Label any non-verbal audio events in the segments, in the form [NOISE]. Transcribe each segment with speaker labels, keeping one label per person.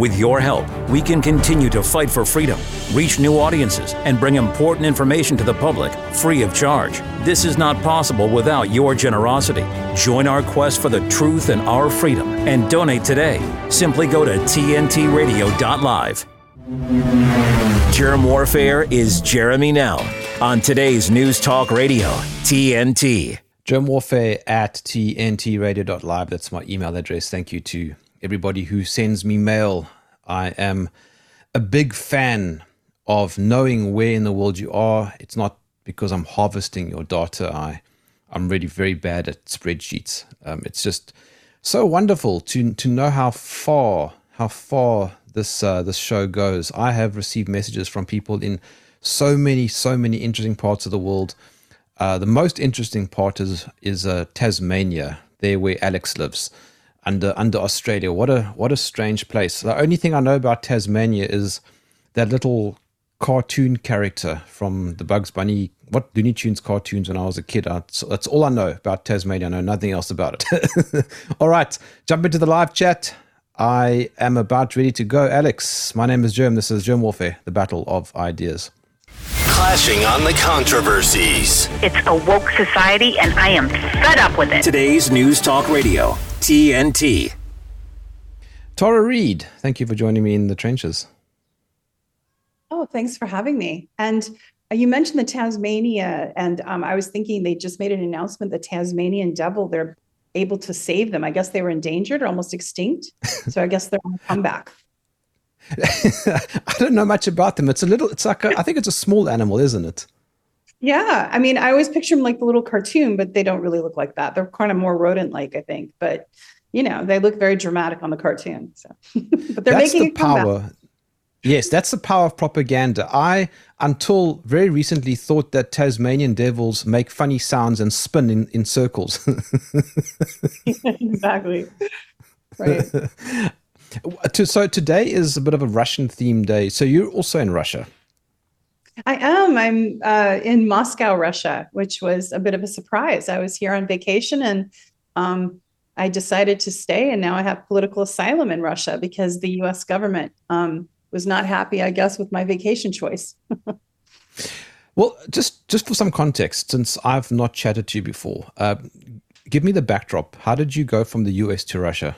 Speaker 1: With your help, we can continue to fight for freedom, reach new audiences, and bring important information to the public free of charge. This is not possible without your generosity. Join our quest for the truth and our freedom and donate today. Simply go to tntradio.live. Jerm warfare is Jeremy Nell on today's News Talk Radio, TNT.
Speaker 2: Jerm warfare at tntradio.live. That's my email address. Thank you to everybody who sends me mail. I am a big fan of knowing where in the world you are. It's not because I'm harvesting your data. I, I'm really very bad at spreadsheets. Um, it's just so wonderful to to know how far how far this uh, this show goes. I have received messages from people in so many so many interesting parts of the world. Uh, the most interesting part is is uh, Tasmania, there where Alex lives under under Australia. What a what a strange place. The only thing I know about Tasmania is that little cartoon character from the Bugs Bunny, what Looney Tunes cartoons when I was a kid. That's, all I know about Tasmania. I know nothing else about it. [LAUGHS] all right, jump into the live chat. I am about ready to go. Alex, my name is Jerm. This is Jerm Warfare, the battle of ideas.
Speaker 3: Clashing on the controversies.
Speaker 4: It's a woke society, and I am fed up with it.
Speaker 1: Today's News Talk Radio. TNT.
Speaker 2: Tara Reade, thank you for joining me in the trenches.
Speaker 5: Oh, thanks for having me. And uh, you mentioned the Tasmania, and um, I was thinking they just made an announcement the Tasmanian devil, they're able to save them. I guess they were endangered or almost extinct. [LAUGHS] So I guess they're on a comeback. [LAUGHS]
Speaker 2: I don't know much about them. It's a little, it's like, a, I think it's a small animal, isn't it?
Speaker 5: Yeah, I mean, I always picture them like the little cartoon, but they don't really look like that. They're kind of more rodent-like, I think. But you know, they look very dramatic on the cartoon. So, [LAUGHS] but they're
Speaker 2: that's
Speaker 5: making
Speaker 2: the power. Yes, that's the power of propaganda. I, until very recently, thought that Tasmanian devils make funny sounds and spin in, in circles. [LAUGHS]
Speaker 5: exactly. Right.
Speaker 2: So today is a bit of a Russian themed day. So you're also in Russia.
Speaker 5: I am. I'm uh, in Moscow, Russia, which was a bit of a surprise. I was here on vacation and um, I decided to stay, and now I have political asylum in Russia because the US government um, was not happy, I guess, with my vacation choice. [LAUGHS]
Speaker 2: well, just, just for some context, since I've not chatted to you before, uh, give me the backdrop. How did you go from the US to Russia?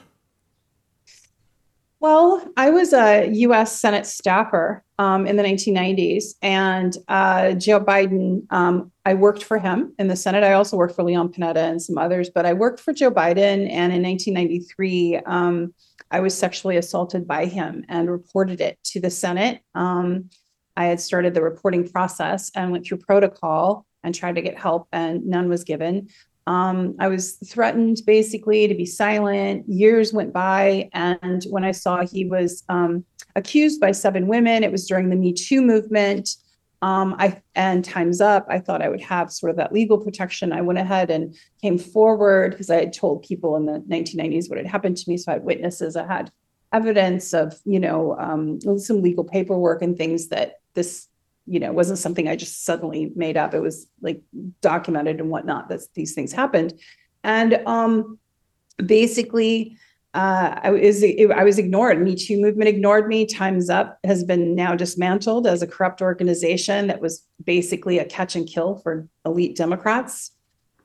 Speaker 5: Well, I was a U.S. Senate staffer um, in the 1990s, and uh, Joe Biden. Um, I worked for him in the Senate. I also worked for Leon Panetta and some others, but I worked for Joe Biden. And in 1993, um, I was sexually assaulted by him and reported it to the Senate. Um, I had started the reporting process and went through protocol and tried to get help, and none was given. Um, I was threatened basically to be silent. Years went by, and when I saw he was um, accused by seven women, it was during the Me Too movement. Um, I and Times Up. I thought I would have sort of that legal protection. I went ahead and came forward because I had told people in the 1990s what had happened to me. So I had witnesses. I had evidence of you know um, some legal paperwork and things that this you know, wasn't something I just suddenly made up. It was like documented and whatnot that these things happened. And um, basically, uh, I was I was ignored. Me Too movement ignored me. Times Up has been now dismantled as a corrupt organization that was basically a catch and kill for elite Democrats.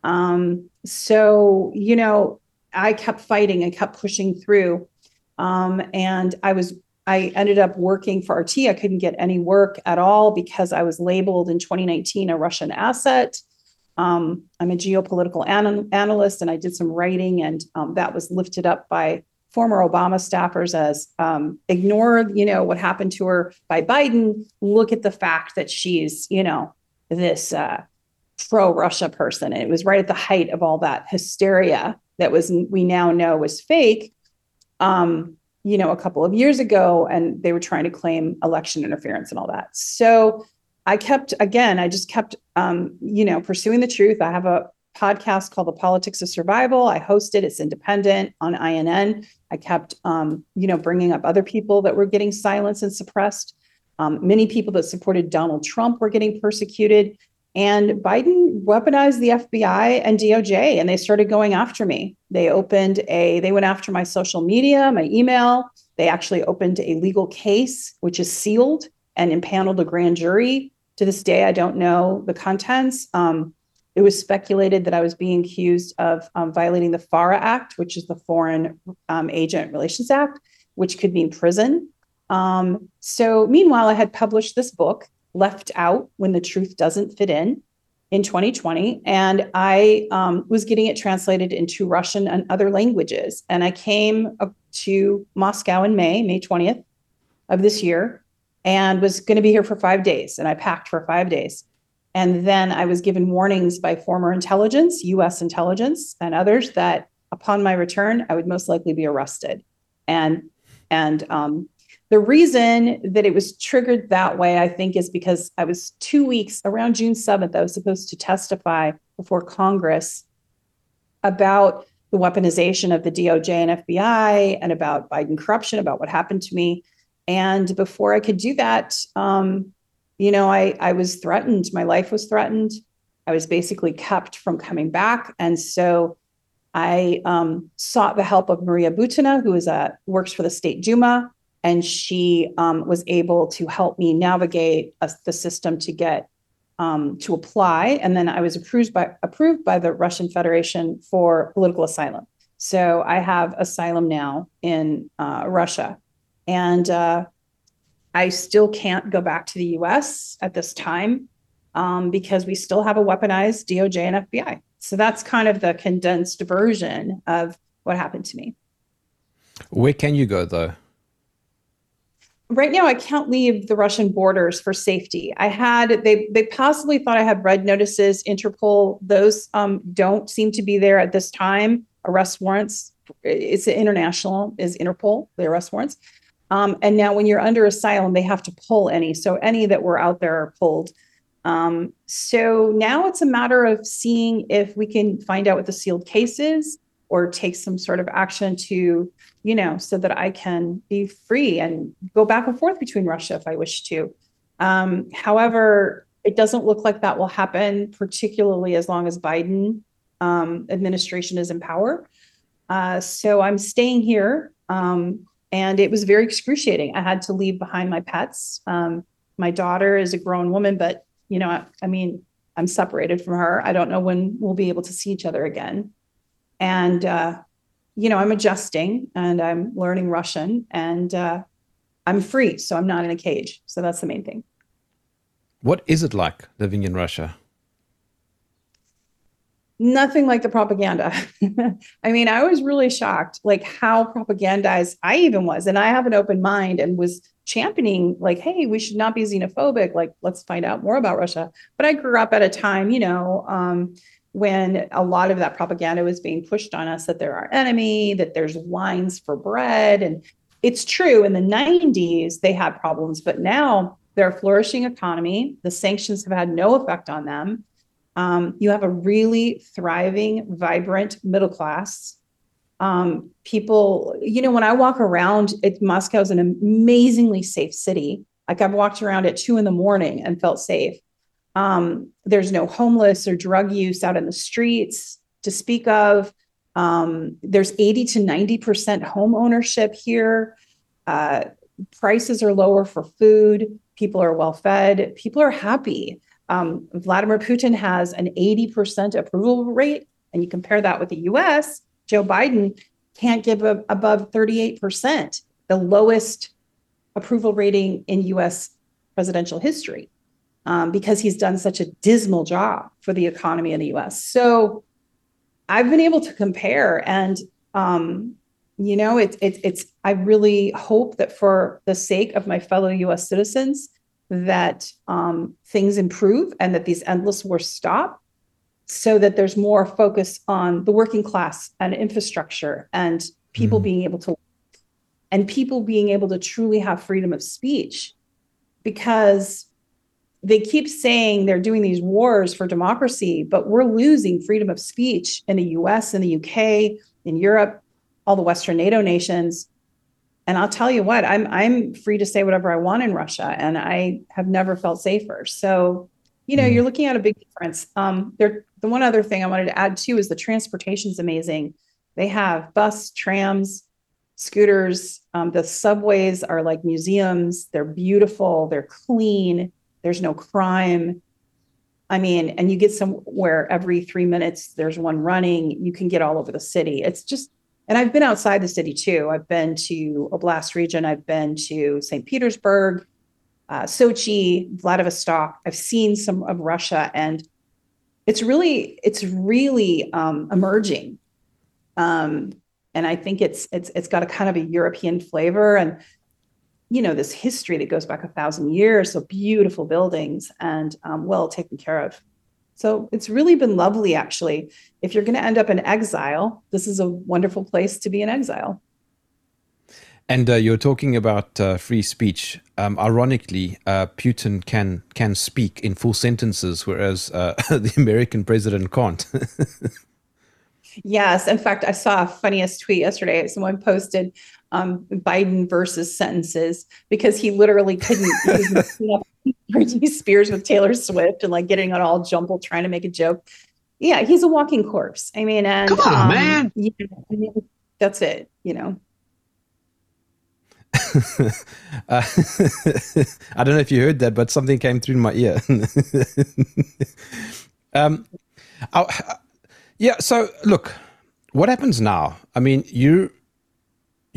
Speaker 5: Um, so you know, I kept fighting and kept pushing through, um, and I was I ended up working for RT. I couldn't get any work at all because I was labeled in 2019 a Russian asset. Um, I'm a geopolitical an- analyst and I did some writing, and um, that was lifted up by former Obama staffers as um, ignore, you know, what happened to her by Biden. Look at the fact that she's, you know, this uh, pro-Russia person, and it was right at the height of all that hysteria that was we now know was fake. Um, you know, a couple of years ago, and they were trying to claim election interference and all that. So I kept, again, I just kept, um, you know, pursuing the truth. I have a podcast called The Politics of Survival. I host it. It's independent on INN. I kept, um, you know, bringing up other people that were getting silenced and suppressed. Um, many people that supported Donald Trump were getting persecuted. And Biden weaponized the FBI and DOJ, and they started going after me. They opened a, they went after my social media, my email. They actually opened a legal case, which is sealed and impaneled a grand jury. To this day, I don't know the contents. Um, it was speculated that I was being accused of um, violating the FARA Act, which is the Foreign um, Agent Relations Act, which could mean prison. Um, so, meanwhile, I had published this book, Left Out When the Truth Doesn't Fit In, in 2020. And I um, was getting it translated into Russian and other languages. And I came up to Moscow in May, May 20th of this year, and was going to be here for five days. And I packed for five days. And then I was given warnings by former intelligence, US intelligence, and others that upon my return, I would most likely be arrested. And and um, the reason that it was triggered that way, I think, is because I was two weeks around June 7th, I was supposed to testify before Congress about the weaponization of the DOJ and FBI and about Biden corruption, about what happened to me. And before I could do that, um, you know, I, I was threatened. My life was threatened. I was basically kept from coming back. And so I um, sought the help of Maria Butina, who is a works for the State Duma, and she um, was able to help me navigate a, the system to get um, to apply. And then I was approved by approved by the Russian Federation for political asylum. So I have asylum now in uh, Russia, and uh, I still can't go back to the US at this time um, because we still have a weaponized DOJ and FBI. So that's kind of the condensed version of what happened to me.
Speaker 2: Where can you go though?
Speaker 5: Right now, I can't leave the Russian borders for safety. I had they they possibly thought I had red notices. Interpol those um, don't seem to be there at this time. Arrest warrants. It's international is Interpol the arrest warrants. Um, and now, when you're under asylum, they have to pull any. So any that were out there are pulled. Um, so now it's a matter of seeing if we can find out what the sealed case is or take some sort of action to, you know, so that I can be free and go back and forth between Russia if I wish to. Um, however, it doesn't look like that will happen, particularly as long as Biden um, administration is in power. Uh, so I'm staying here. Um, and it was very excruciating. I had to leave behind my pets. Um, my daughter is a grown woman, but you know, I, I, mean, I'm separated from her. I don't know when we'll be able to see each other again. And uh, you know, I'm adjusting and I'm learning Russian, and uh, I'm free, so I'm not in a cage. So that's the main thing.
Speaker 2: What is it like living in Russia?
Speaker 5: nothing like the propaganda. [LAUGHS] I mean, I was really shocked, like how propagandized I even was. And I have an open mind and was championing, like, hey, we should not be xenophobic. Like, let's find out more about Russia. But I grew up at a time, you know, um, when a lot of that propaganda was being pushed on us that they're our enemy, that there's wines for bread. And it's true in the 90s, they had problems, but now they're a flourishing economy. The sanctions have had no effect on them um, you have a really thriving, vibrant middle class. Um, people, you know, when I walk around, it, Moscow is an amazingly safe city. Like I've walked around at two in the morning and felt safe. Um, there's no homeless or drug use out in the streets to speak of. Um, there's 80 to 90% home ownership here. Uh, prices are lower for food. People are well fed. People are happy. Um, Vladimir Putin has an 80% approval rate, and you compare that with the US, Joe Biden can't give a, above 38%, the lowest approval rating in US presidential history, um, because he's done such a dismal job for the economy in the US. So I've been able to compare, and um, you know, it's it, it's. I really hope that for the sake of my fellow U.S. citizens, that um, things improve and that these endless wars stop so that there's more focus on the working class and infrastructure and people mm. being able to and people being able to truly have freedom of speech because they keep saying they're doing these wars for democracy but we're losing freedom of speech in the US in the UK in Europe all the western NATO nations and I'll tell you what, I'm I'm free to say whatever I want in Russia, and I have never felt safer. So, you know, mm. you're looking at a big difference. Um, there, the one other thing I wanted to add too is the transportation is amazing. They have bus, trams, scooters. Um, the subways are like museums. They're beautiful. They're clean. There's no crime. I mean, and you get somewhere every three minutes, there's one running. You can get all over the city. It's just, and I've been outside the city too. I've been to Oblast region. I've been to St. Petersburg, uh, Sochi, Vladivostok. I've seen some of Russia, and it's really, it's really um, emerging. Um, and I think it's it's it's got a kind of a European flavor, and you know this history that goes back a thousand years. So beautiful buildings and um, well taken care of. So it's really been lovely, actually. If you're going to end up in exile, this is a wonderful place to be in exile.
Speaker 2: And uh, you're talking about uh, free speech. Um, ironically, uh, Putin can can speak in full sentences, whereas uh, [LAUGHS] the American president can't. [LAUGHS]
Speaker 5: yes, in fact, I saw a funniest tweet yesterday. Someone posted um, Biden versus sentences because he literally couldn't [LAUGHS] Britney Spears with Taylor Swift and like getting it all jumbled, trying to make a joke. Yeah, he's a walking corpse. I mean, and
Speaker 6: come on, um, man.
Speaker 5: Yeah, I mean, that's it. You know. [LAUGHS]
Speaker 2: uh, [LAUGHS] I don't know if you heard that, but something came through my ear. um, I, yeah. So look, what happens now? I mean, you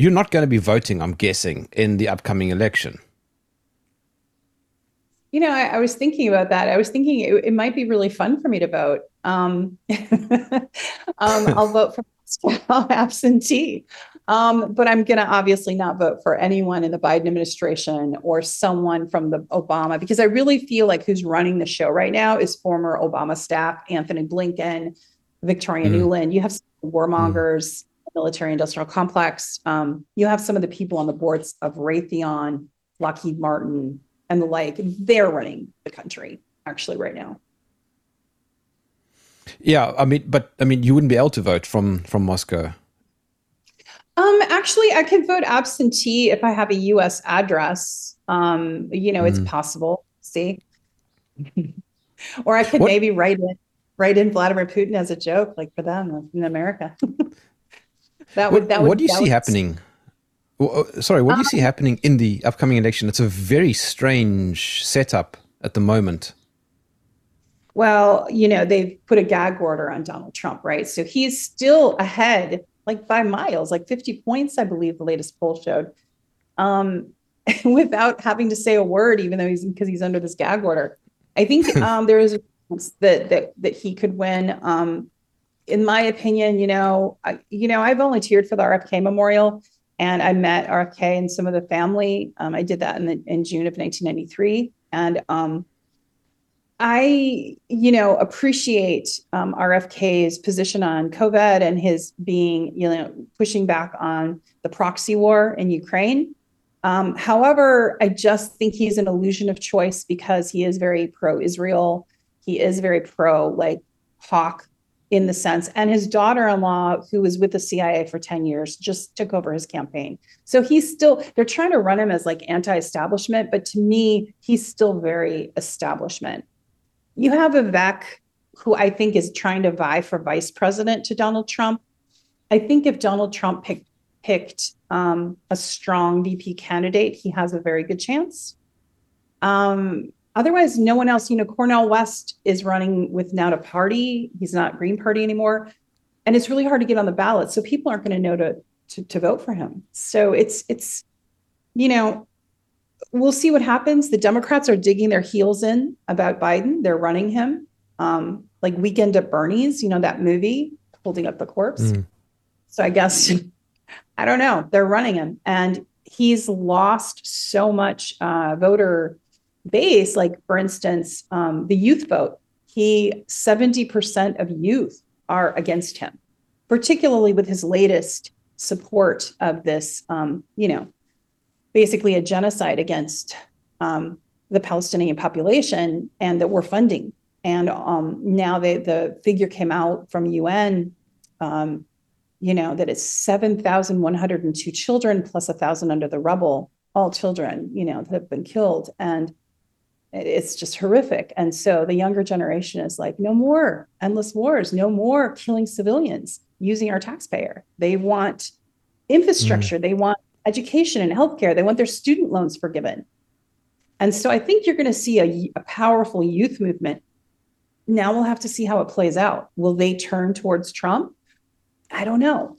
Speaker 2: you're not going to be voting, I'm guessing, in the upcoming election.
Speaker 5: You know, I, I was thinking about that. I was thinking it, it, might be really fun for me to vote. Um, [LAUGHS] um, I'll vote for [LAUGHS] absentee. Um, but I'm going to obviously not vote for anyone in the Biden administration or someone from the Obama because I really feel like who's running the show right now is former Obama staff, Antony Blinken, Victoria mm. Nuland. You have warmongers, mm. Military industrial complex. Um, you have some of the people on the boards of Raytheon, Lockheed Martin, and the like. They're running the country actually right now.
Speaker 2: Yeah, I mean, but I mean, you wouldn't be able to vote from from Moscow.
Speaker 5: Um, actually, I can vote absentee if I have a U.S. address. Um, you know, mm. it's possible. See, [LAUGHS] or I could what? maybe write in write in Vladimir Putin as a joke, like for them in America. [LAUGHS]
Speaker 2: that would. What, that would. What do you see would... happening? Well, sorry, what do you see um, happening in the upcoming election? It's a very strange setup at the moment.
Speaker 5: Well, you know, they've put a gag order on Donald Trump, right? So he's still ahead like by miles, like 50 points, I believe the latest poll showed, um, [LAUGHS] without having to say a word, even though he's because he's under this gag order. I think [LAUGHS] um, there is a chance that that that he could win. Um, in my opinion, you know, I, you know, I volunteered for the RFK Memorial, and I met RFK and some of the family. Um, I did that in the, in June of 1993, and um, I, you know, appreciate um, RFK's position on COVID and his being, you know, pushing back on the proxy war in Ukraine. Um, however, I just think he's an illusion of choice because he is very pro-Israel. He is very pro, like hawk in the sense, and his daughter-in-law, who was with the CIA for 10 years, just took over his campaign. So he's still, they're trying to run him as like anti-establishment, but to me, he's still very establishment. You have Vivek, who I think is trying to vie for vice president to Donald Trump. I think if Donald Trump picked picked um, a strong VP candidate, he has a very good chance. Um, otherwise, no one else. You know, Cornel West is running with now to party. He's not Green Party anymore, and it's really hard to get on the ballot. So people aren't going to know to, to to vote for him. So it's it's you know we'll see what happens. The Democrats are digging their heels in about Biden. They're running him. Um, like Weekend at Bernie's, you know, that movie, holding up the corpse. Mm. So I guess, [LAUGHS] I don't know, they're running him. And he's lost so much uh, voter base. Like, for instance, um, the youth vote, he 70% of youth are against him, particularly with his latest support of this, um, you know, basically a genocide against um, the Palestinian population and that we're funding. And um, now they, the figure came out from UN, um, you know, that it's 7,102 children plus a thousand under the rubble, all children, you know, that have been killed. And it's just horrific. And so the younger generation is like, no more endless wars, no more killing civilians using our taxpayer. They want infrastructure. Mm. They want education and healthcare. They want their student loans forgiven. And so I think you're going to see a, a powerful youth movement. Now we'll have to see how it plays out. Will they turn towards Trump? I don't know.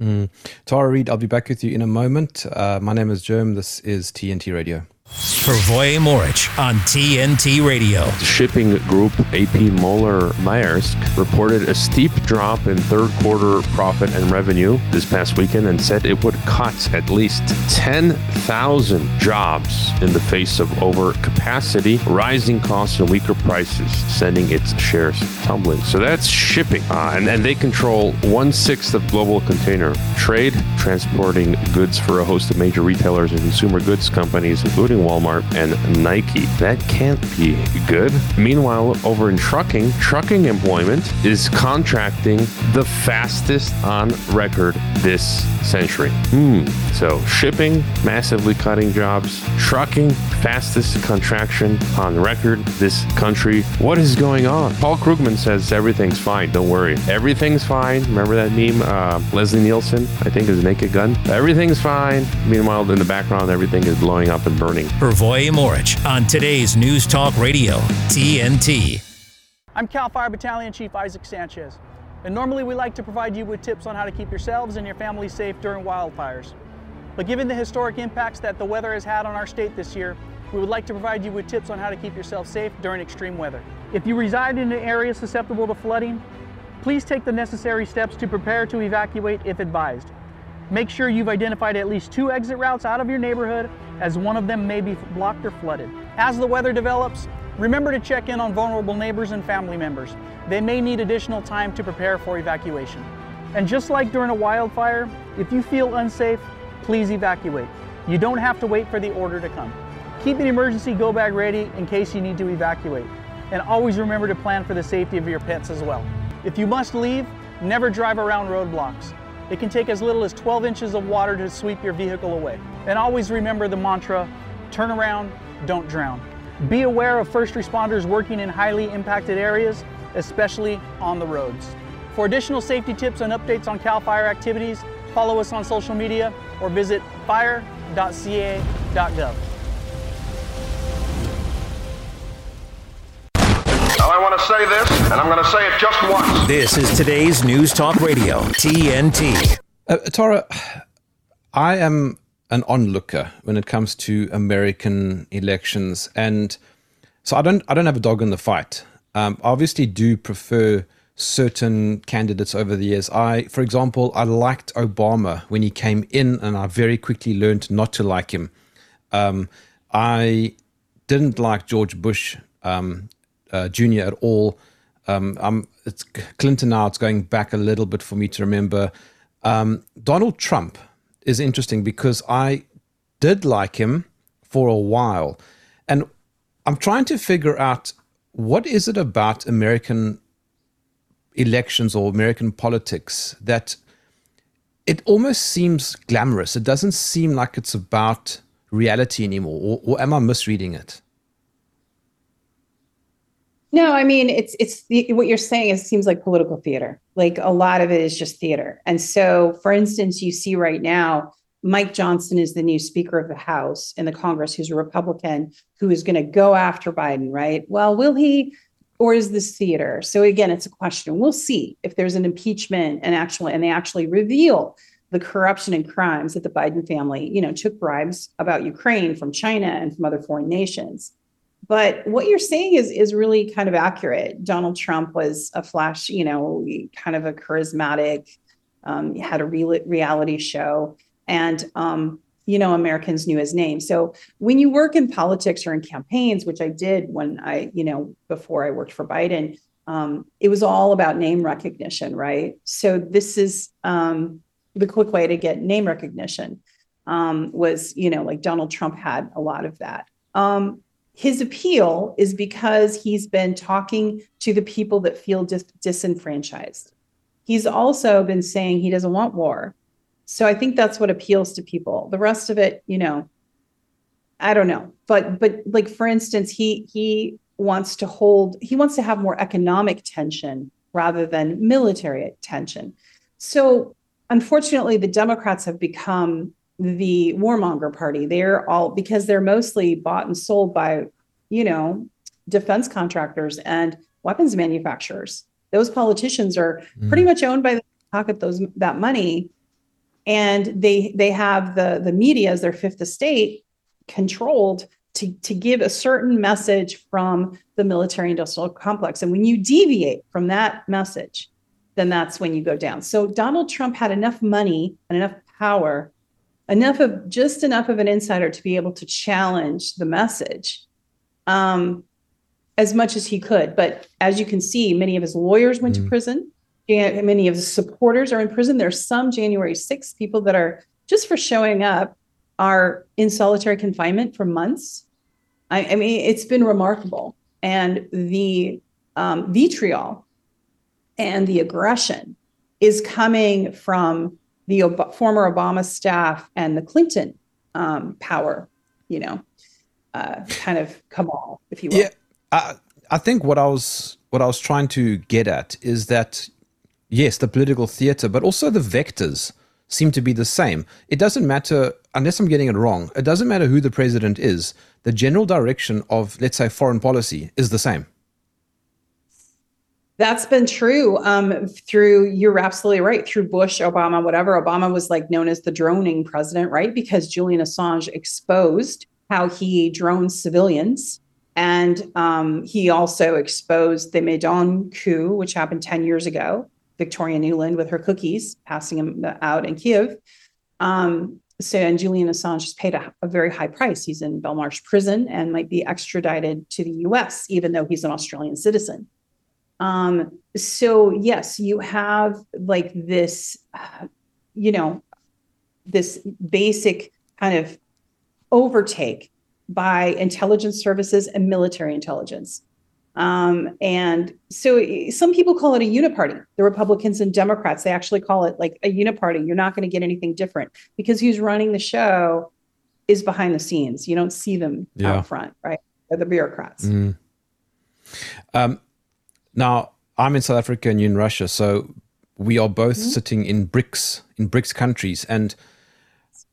Speaker 2: Mm. Tara Reade, I'll be back with you in a moment. Uh, my name is Jerm. This is TNT Radio.
Speaker 1: Hrvoje Morić on TNT Radio.
Speaker 6: Shipping group AP Moller Maersk reported a steep drop in third quarter profit and revenue this past weekend and said it would cut at least 10,000 jobs in the face of overcapacity, rising costs, and weaker prices, sending its shares tumbling. So that's shipping. Uh, and, and they control one sixth of global container trade, transporting goods for a host of major retailers and consumer goods companies, including Walmart and Nike. That can't be good. Meanwhile, over in trucking, trucking employment is contracting the fastest on record this century. Hmm. So shipping, massively cutting jobs. Trucking, fastest contraction on record this country. What is going on? Paul Krugman says everything's fine. Don't worry. Everything's fine. Remember that meme? Uh, Leslie Nielsen, I think, is Naked Gun. Everything's fine. Meanwhile, in the background, everything is blowing up and burning.
Speaker 1: Hrvoje Morić on today's News Talk Radio, TNT.
Speaker 7: I'm CAL FIRE Battalion Chief Isaac Sanchez, and normally we like to provide you with tips on how to keep yourselves and your family safe during wildfires. But given the historic impacts that the weather has had on our state this year, we would like to provide you with tips on how to keep yourself safe during extreme weather. If you reside in an area susceptible to flooding, please take the necessary steps to prepare to evacuate if advised. Make sure you've identified at least two exit routes out of your neighborhood as one of them may be blocked or flooded. As the weather develops, remember to check in on vulnerable neighbors and family members. They may need additional time to prepare for evacuation. And just like during a wildfire, if you feel unsafe, please evacuate. You don't have to wait for the order to come. Keep an emergency go bag ready in case you need to evacuate. And always remember to plan for the safety of your pets as well. If you must leave, never drive around roadblocks. It can take as little as 12 inches of water to sweep your vehicle away. And always remember the mantra, turn around, don't drown. Be aware of first responders working in highly impacted areas, especially on the roads. For additional safety tips and updates on CAL FIRE activities, follow us on social media or visit fire.ca.gov.
Speaker 8: I want to say this, and I'm going to say it just once.
Speaker 1: This is today's News Talk Radio, TNT.
Speaker 2: Uh, Tara, I am an onlooker when it comes to American elections, and so I don't I don't have a dog in the fight. Um, I obviously, do prefer certain candidates over the years. I, for example, I liked Obama when he came in, and I very quickly learned not to like him. Um, I didn't like George Bush um, uh, Jr. at all. Um, I'm, it's Clinton now. It's going back a little bit for me to remember. Um, Donald Trump is interesting because I did like him for a while, and I'm trying to figure out what is it about American elections or American politics that it almost seems glamorous. It doesn't seem like it's about reality anymore, or, or am I misreading it?
Speaker 5: No, I mean it's it's the, what you're saying. It seems like political theater. Like a lot of it is just theater. And so, for instance, you see right now, Mike Johnson is the new Speaker of the House in the Congress, who's a Republican, who is going to go after Biden. Right? Well, will he? Or is this theater? So again, it's a question. We'll see if there's an impeachment and actually, and they actually reveal the corruption and crimes that the Biden family, you know, took bribes about Ukraine from China and from other foreign nations. But what you're saying is is really kind of accurate. Donald Trump was a flash, you know, kind of a charismatic, um, had a re- reality show, and um, you know, Americans knew his name. So when you work in politics or in campaigns, which I did when I, you know, before I worked for Biden, um, it was all about name recognition, right? So this is um, the quick way to get name recognition. Um, was you know like Donald Trump had a lot of that. Um, his appeal is because he's been talking to the people that feel dis- disenfranchised. He's also been saying he doesn't want war. So I think that's what appeals to people. The rest of it, you know, I don't know. But but like for instance, he he wants to hold he wants to have more economic tension rather than military tension. So unfortunately, the Democrats have become the warmonger party. They're all because they're mostly bought and sold by, you know, defense contractors and weapons manufacturers. Those politicians are mm. pretty much owned by the pocket those that money, and they they have the the media as their fifth estate controlled to, to give a certain message from the military industrial complex. And when you deviate from that message, then that's when you go down. So Donald Trump had enough money and enough power, enough of just enough of an insider to be able to challenge the message um, as much as he could. But as you can see, many of his lawyers went mm. to prison. Many of his supporters are in prison. There's some January 6th people that are just for showing up are in solitary confinement for months. I, I mean, it's been remarkable. And the um, vitriol and the aggression is coming from the Ob- former Obama staff and the Clinton um, power, you know, uh, kind of come cabal, if you will.
Speaker 2: Yeah, I, I think what I was what I was trying to get at is that yes, the political theater, but also the vectors seem to be the same. It doesn't matter, unless I'm getting it wrong, it doesn't matter who the president is. The general direction of, let's say, foreign policy is the same.
Speaker 5: That's been true um, through, you're absolutely right, through Bush, Obama, whatever. Obama was like known as the droning president, right? Because Julian Assange exposed how he drones civilians. And um, he also exposed the Maidan coup, which happened 10 years ago, Victoria Nuland with her cookies, passing them out in Kiev. Um, so, and Julian Assange has paid a, a, very high price. He's in Belmarsh prison and might be extradited to the US, even though he's an Australian citizen. Um, so, yes, you have like this, uh, you know, this basic kind of overtake by intelligence services and military intelligence. Um, and so some people call it a uniparty. The Republicans and Democrats, they actually call it like a uniparty. You're not going to get anything different because who's running the show is behind the scenes. You don't see them yeah. out front, right? They're the bureaucrats. Mm.
Speaker 2: Um, now, I'm in South Africa and you're in Russia. So we are both mm-hmm. sitting in BRICS, in BRICS countries. And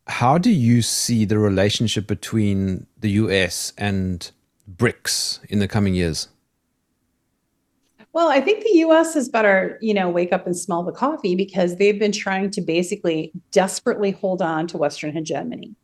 Speaker 2: how do you see the relationship between the US and BRICS in the coming years?
Speaker 5: Well, I think the US has better, you know, wake up and smell the coffee because they've been trying to basically desperately hold on to Western hegemony.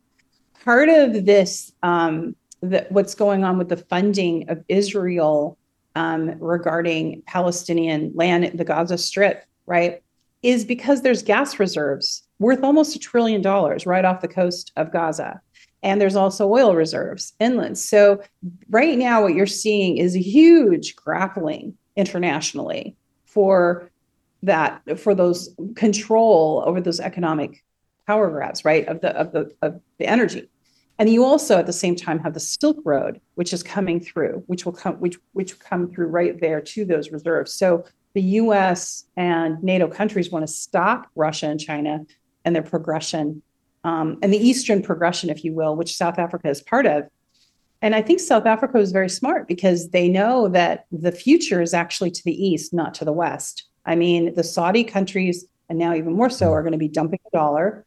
Speaker 5: Part of this, um, the, what's going on with the funding of Israel um, regarding Palestinian land, the Gaza Strip, right, is because there's gas reserves worth almost a trillion dollars right off the coast of Gaza. And there's also oil reserves inland. So, right now, what you're seeing is a huge grappling internationally for that for those control over those economic power grabs right of the of the of the energy and you also at the same time have the silk road which is coming through which will come which which come through right there to those reserves so the us and nato countries want to stop russia and china and their progression um, and the eastern progression if you will which south africa is part of and I think South Africa is very smart because they know that the future is actually to the east, not to the west. I mean, the Saudi countries, and now even more so, are going to be dumping the dollar.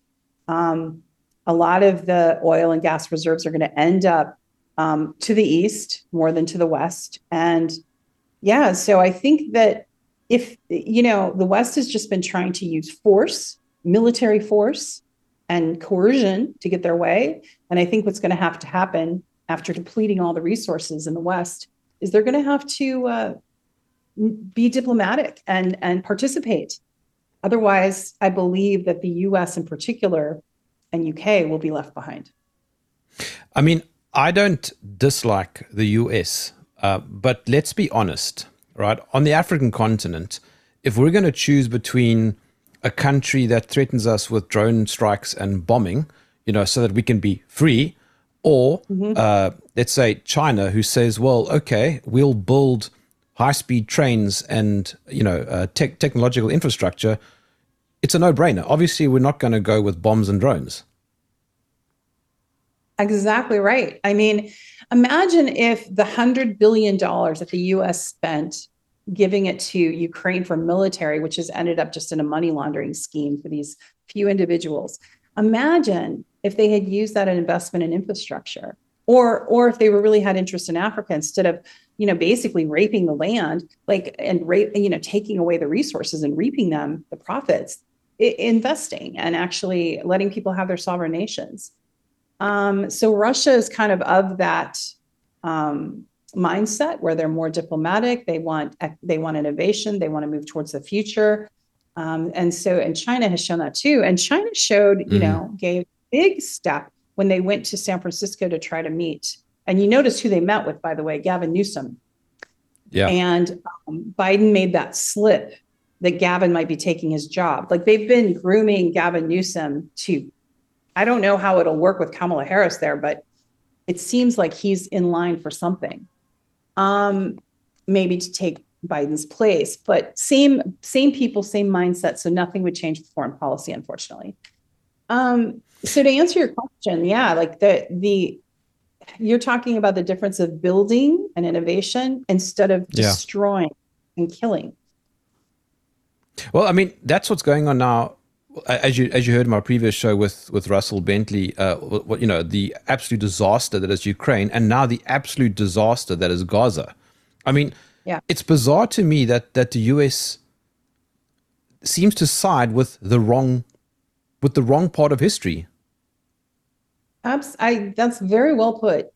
Speaker 5: Um, a lot of the oil and gas reserves are going to end up um, to the east more than to the west. And yeah, so I think that if, you know, the West has just been trying to use force, military force, and coercion to get their way. And I think what's going to have to happen after depleting all the resources in the West, is they're going to have to uh, be diplomatic and and participate. Otherwise, I believe that the U.S. in particular and UK will be left behind.
Speaker 2: I mean, I don't dislike the U.S., uh, but let's be honest, right? On the African continent, if we're going to choose between a country that threatens us with drone strikes and bombing, you know, so that we can be free, or mm-hmm. uh, let's say China, who says, "Well, okay, we'll build high-speed trains and you know uh, te- technological infrastructure." It's a no-brainer. Obviously, we're not going to go with bombs and drones.
Speaker 5: Exactly right. I mean, imagine if the hundred billion dollars that the U.S. spent giving it to Ukraine for military, which has ended up just in a money laundering scheme for these few individuals. Imagine if they had used that investment in infrastructure, or or if they were really had interest in Africa instead of you know basically raping the land, like and rape you know taking away the resources and reaping them the profits, investing and actually letting people have their sovereign nations. Um, so Russia is kind of of that um, mindset where they're more diplomatic. They want they want innovation. They want to move towards the future. Um, and so, and China has shown that too. And China showed, you
Speaker 2: Mhm.
Speaker 5: know, gave big step when they went to San Francisco to try to meet. And you notice who they met with, by the way, Gavin Newsom.
Speaker 2: Yeah.
Speaker 5: And um, Biden made that slip that Gavin might be taking his job. Like they've been grooming Gavin Newsom to, I don't know how it'll work with Kamala Harris there, but it seems like he's in line for something. Um, maybe to take Biden's place, but same same people, same mindset. So nothing would change with foreign policy, unfortunately. Um, so to answer your question, yeah, like the the you're talking about the difference of building and innovation instead of
Speaker 2: Yeah.
Speaker 5: destroying and killing.
Speaker 2: Well, I mean, that's what's going on now. As you as you heard in my previous show with with Russell Bentley, uh, what you know, the absolute disaster that is Ukraine, and now the absolute disaster that is Gaza. I mean,
Speaker 5: Yeah.
Speaker 2: it's bizarre to me that that the U.S. seems to side with the wrong with the wrong part of history.
Speaker 5: Abs- I, that's very well put.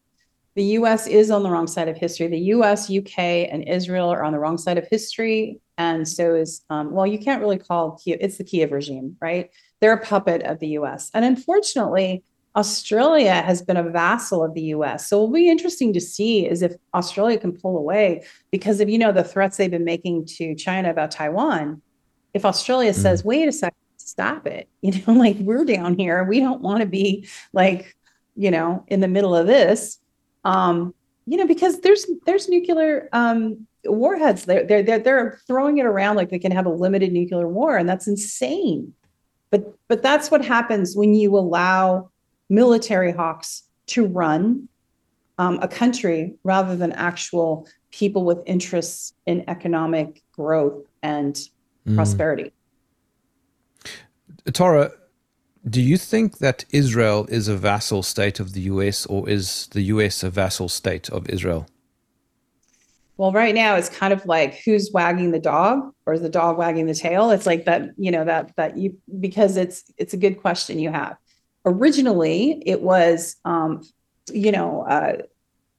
Speaker 5: The US is on the wrong side of history. The US, UK, and Israel are on the wrong side of history. And so is, um, well, you can't really call Kiev, it's the Kiev regime, right? They're a puppet of the US. And unfortunately, Australia has been a vassal of the US. So it'll be interesting to see is if Australia can pull away because of, you know, the threats they've been making to China about Taiwan. If Australia says, wait a second, stop it, [LAUGHS] you know, like we're down here, we don't want to be like, you know, in the middle of this. Um, you know, because there's there's nuclear um warheads. They're they're they're, they're throwing it around like they can have a limited nuclear war, and that's insane. But but that's what happens when you allow military hawks to run um, a country rather than actual people with interests in economic growth and prosperity.
Speaker 2: Tara, do you think that Israel is a vassal state of the U.S. or is the U.S. a vassal state of Israel?
Speaker 5: Well, right now it's kind of like who's wagging the dog or is the dog wagging the tail? It's like that, you know, that that you because it's it's a good question you have. Originally, it was um, you know, uh,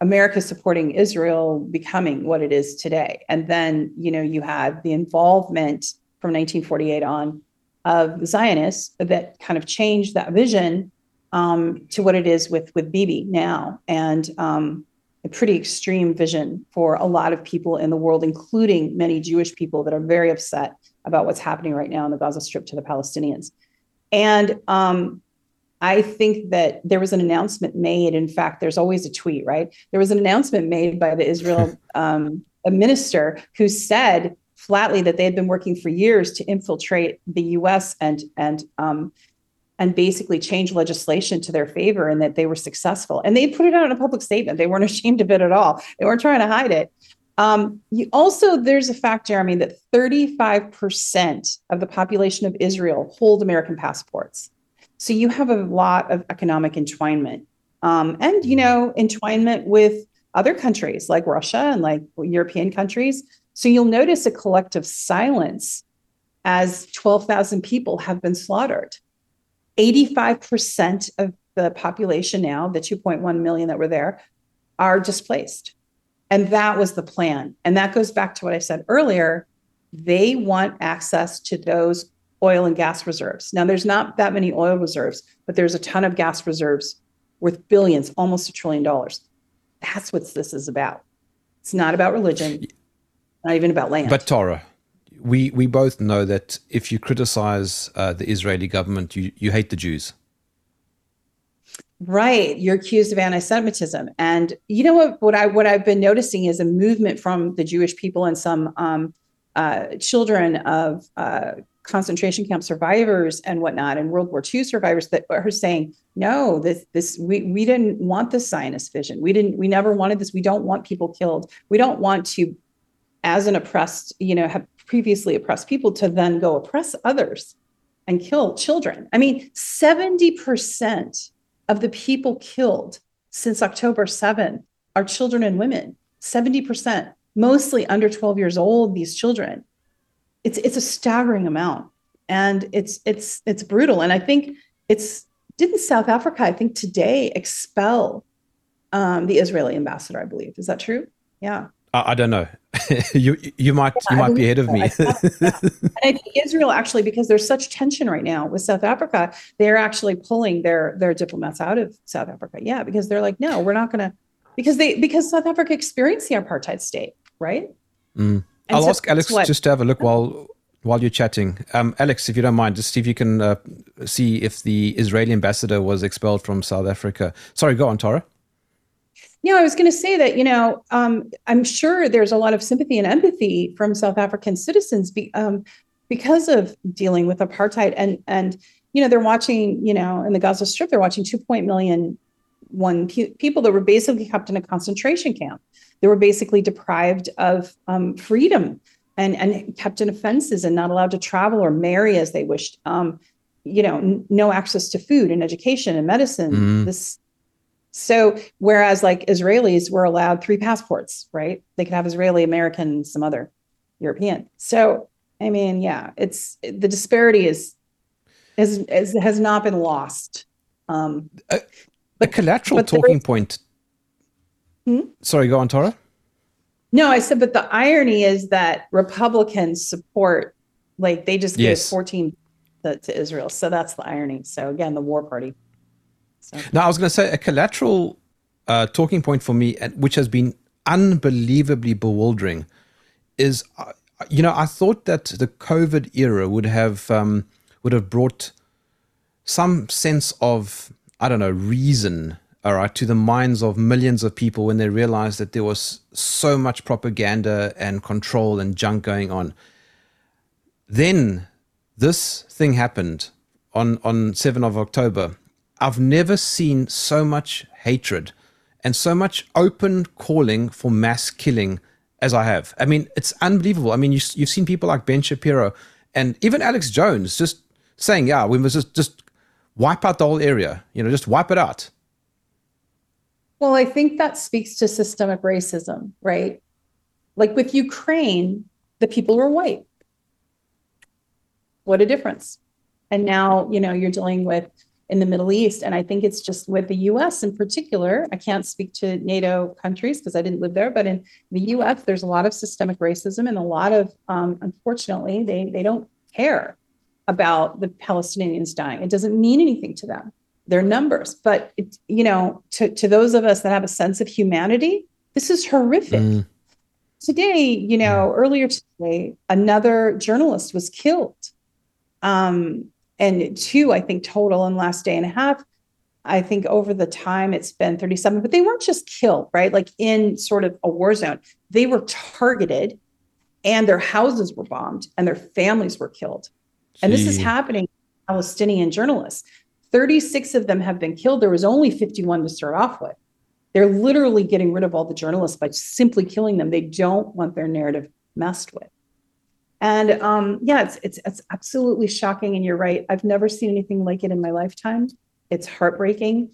Speaker 5: America supporting Israel becoming what it is today. And then, you know, you had the involvement from 1948 on of the Zionists that kind of changed that vision um, to what it is with with Bibi now. And um, a pretty extreme vision for a lot of people in the world, including many Jewish people that are very upset about what's happening right now in the Gaza Strip to the Palestinians. And um, I think that there was an announcement made. In fact, there's always a tweet, right? There was an announcement made by the Israel [LAUGHS] um, a minister who said flatly that they had been working for years to infiltrate the U.S. and and um, and basically change legislation to their favor and that they were successful. And they put it out in a public statement. They weren't [LAUGHS] ashamed of it at all. They weren't trying to hide it. Um, you, also, there's a fact, Jeremy, that 35% of the population of Israel hold American passports. So you have a lot of economic entwinement. Um, and, you know, entwinement with other countries like Russia and like European countries. So you'll notice a collective silence as 12,000 people have been slaughtered. 85% of the population now, the 2.1 million that were there, are displaced. And that was the plan. And that goes back to what I said earlier. They want access to those oil and gas reserves. Now, there's not that many oil reserves, but there's a ton of gas reserves worth billions, almost a trillion dollars. That's what this is about. It's not about religion, not even about land.
Speaker 2: But Tara, we we both know that if you criticize uh, the Israeli government, you you hate the Jews.
Speaker 5: Right. You're accused of anti-Semitism. And you know what, what I what I've been noticing is a movement from the Jewish people and some um, uh, children of uh, concentration camp survivors and whatnot, and World War II survivors that are saying, no, this this we we didn't want this Zionist vision. We didn't, we never wanted this. We don't want people killed. We don't want to, as an oppressed, you know, have previously oppressed people to then go oppress others. and kill children. I mean, 70% of the people killed since October 7 are children and women. 70%, mostly under 12 years old, these children. It's it's a staggering amount. And it's it's it's brutal. And I think it's didn't South Africa, I think today expel um, the Israeli ambassador, I believe. Is that true? Yeah.
Speaker 2: I, I don't know. [LAUGHS] you you might yeah, you might be ahead of me. [LAUGHS]
Speaker 5: and I think Israel actually, because there's such tension right now with South Africa, they're actually pulling their their diplomats out of South Africa. Yeah, because they're like, no, we're not going to, because they because South Africa experienced the apartheid state, right?
Speaker 2: Mm. I'll so ask Alex what, just to have a look while while you're chatting. Um, Alex, if you don't mind, just see if you can uh, see if the Israeli ambassador was expelled from South Africa. Sorry, go on, Tara.
Speaker 5: Yeah, I was going to say that, you know, um, I'm sure there's a lot of sympathy and empathy from South African citizens be, um, because of dealing with apartheid. And, and, you know, they're watching, you know, in the Gaza Strip, they're watching 2.1 million one pe- people that were basically kept in a concentration camp. They were basically deprived of um, freedom and, and kept in fences and not allowed to travel or marry as they wished. Um, you know, n- no access to food and education and medicine. Mm. This so whereas like Israelis were allowed three passports, right? They could have Israeli, American, some other European. So I mean, yeah, it's the disparity is is, is has not been lost. Um,
Speaker 2: a, a collateral but, but talking point. Hmm? Sorry, go on, Tara.
Speaker 5: No, I said, but the irony is that Republicans support, like they just yes. 14 to, to Israel. So that's the irony. So again, the war party.
Speaker 2: Now, I was going to say a collateral uh, talking point for me, which has been unbelievably bewildering, is uh, you know I thought that the COVID era would have um, would have brought some sense of I don't know reason all right to the minds of millions of people when they realized that there was so much propaganda and control and junk going on. Then this thing happened on on 7th of October I've never seen so much hatred and so much open calling for mass killing as I have. I mean, it's unbelievable. I mean, you, have seen people like Ben Shapiro and even Alex Jones just saying, yeah, we must just, just wipe out the whole area, you know, just wipe it out.
Speaker 5: Well, I think that speaks to systemic racism, right? Like with Ukraine, the people were white. What a difference. And now, you know, you're dealing with in the Middle East. And I think it's just with the US in particular. I can't speak to NATO countries because I didn't live there, but in the US, there's a lot of systemic racism and a lot of, um, unfortunately, they, they don't care about the Palestinians dying. It doesn't mean anything to them. They're numbers. But, it, you know, to, to those of us that have a sense of humanity, this is horrific. Mm. Today, you know, earlier today, another journalist was killed. Um, and two, I think, total in last day and a half. I think over the time it's been 37, but they weren't just killed, right? Like in sort of a war zone. They were targeted and their houses were bombed and their families were killed. Gee. And this is happening Palestinian journalists. 36 of them have been killed. There was only 51 to start off with. They're literally getting rid of all the journalists by simply killing them. They don't want their narrative messed with. And um, yeah, it's, it's it's absolutely shocking. And you're right. I've never seen anything like it in my lifetime. It's heartbreaking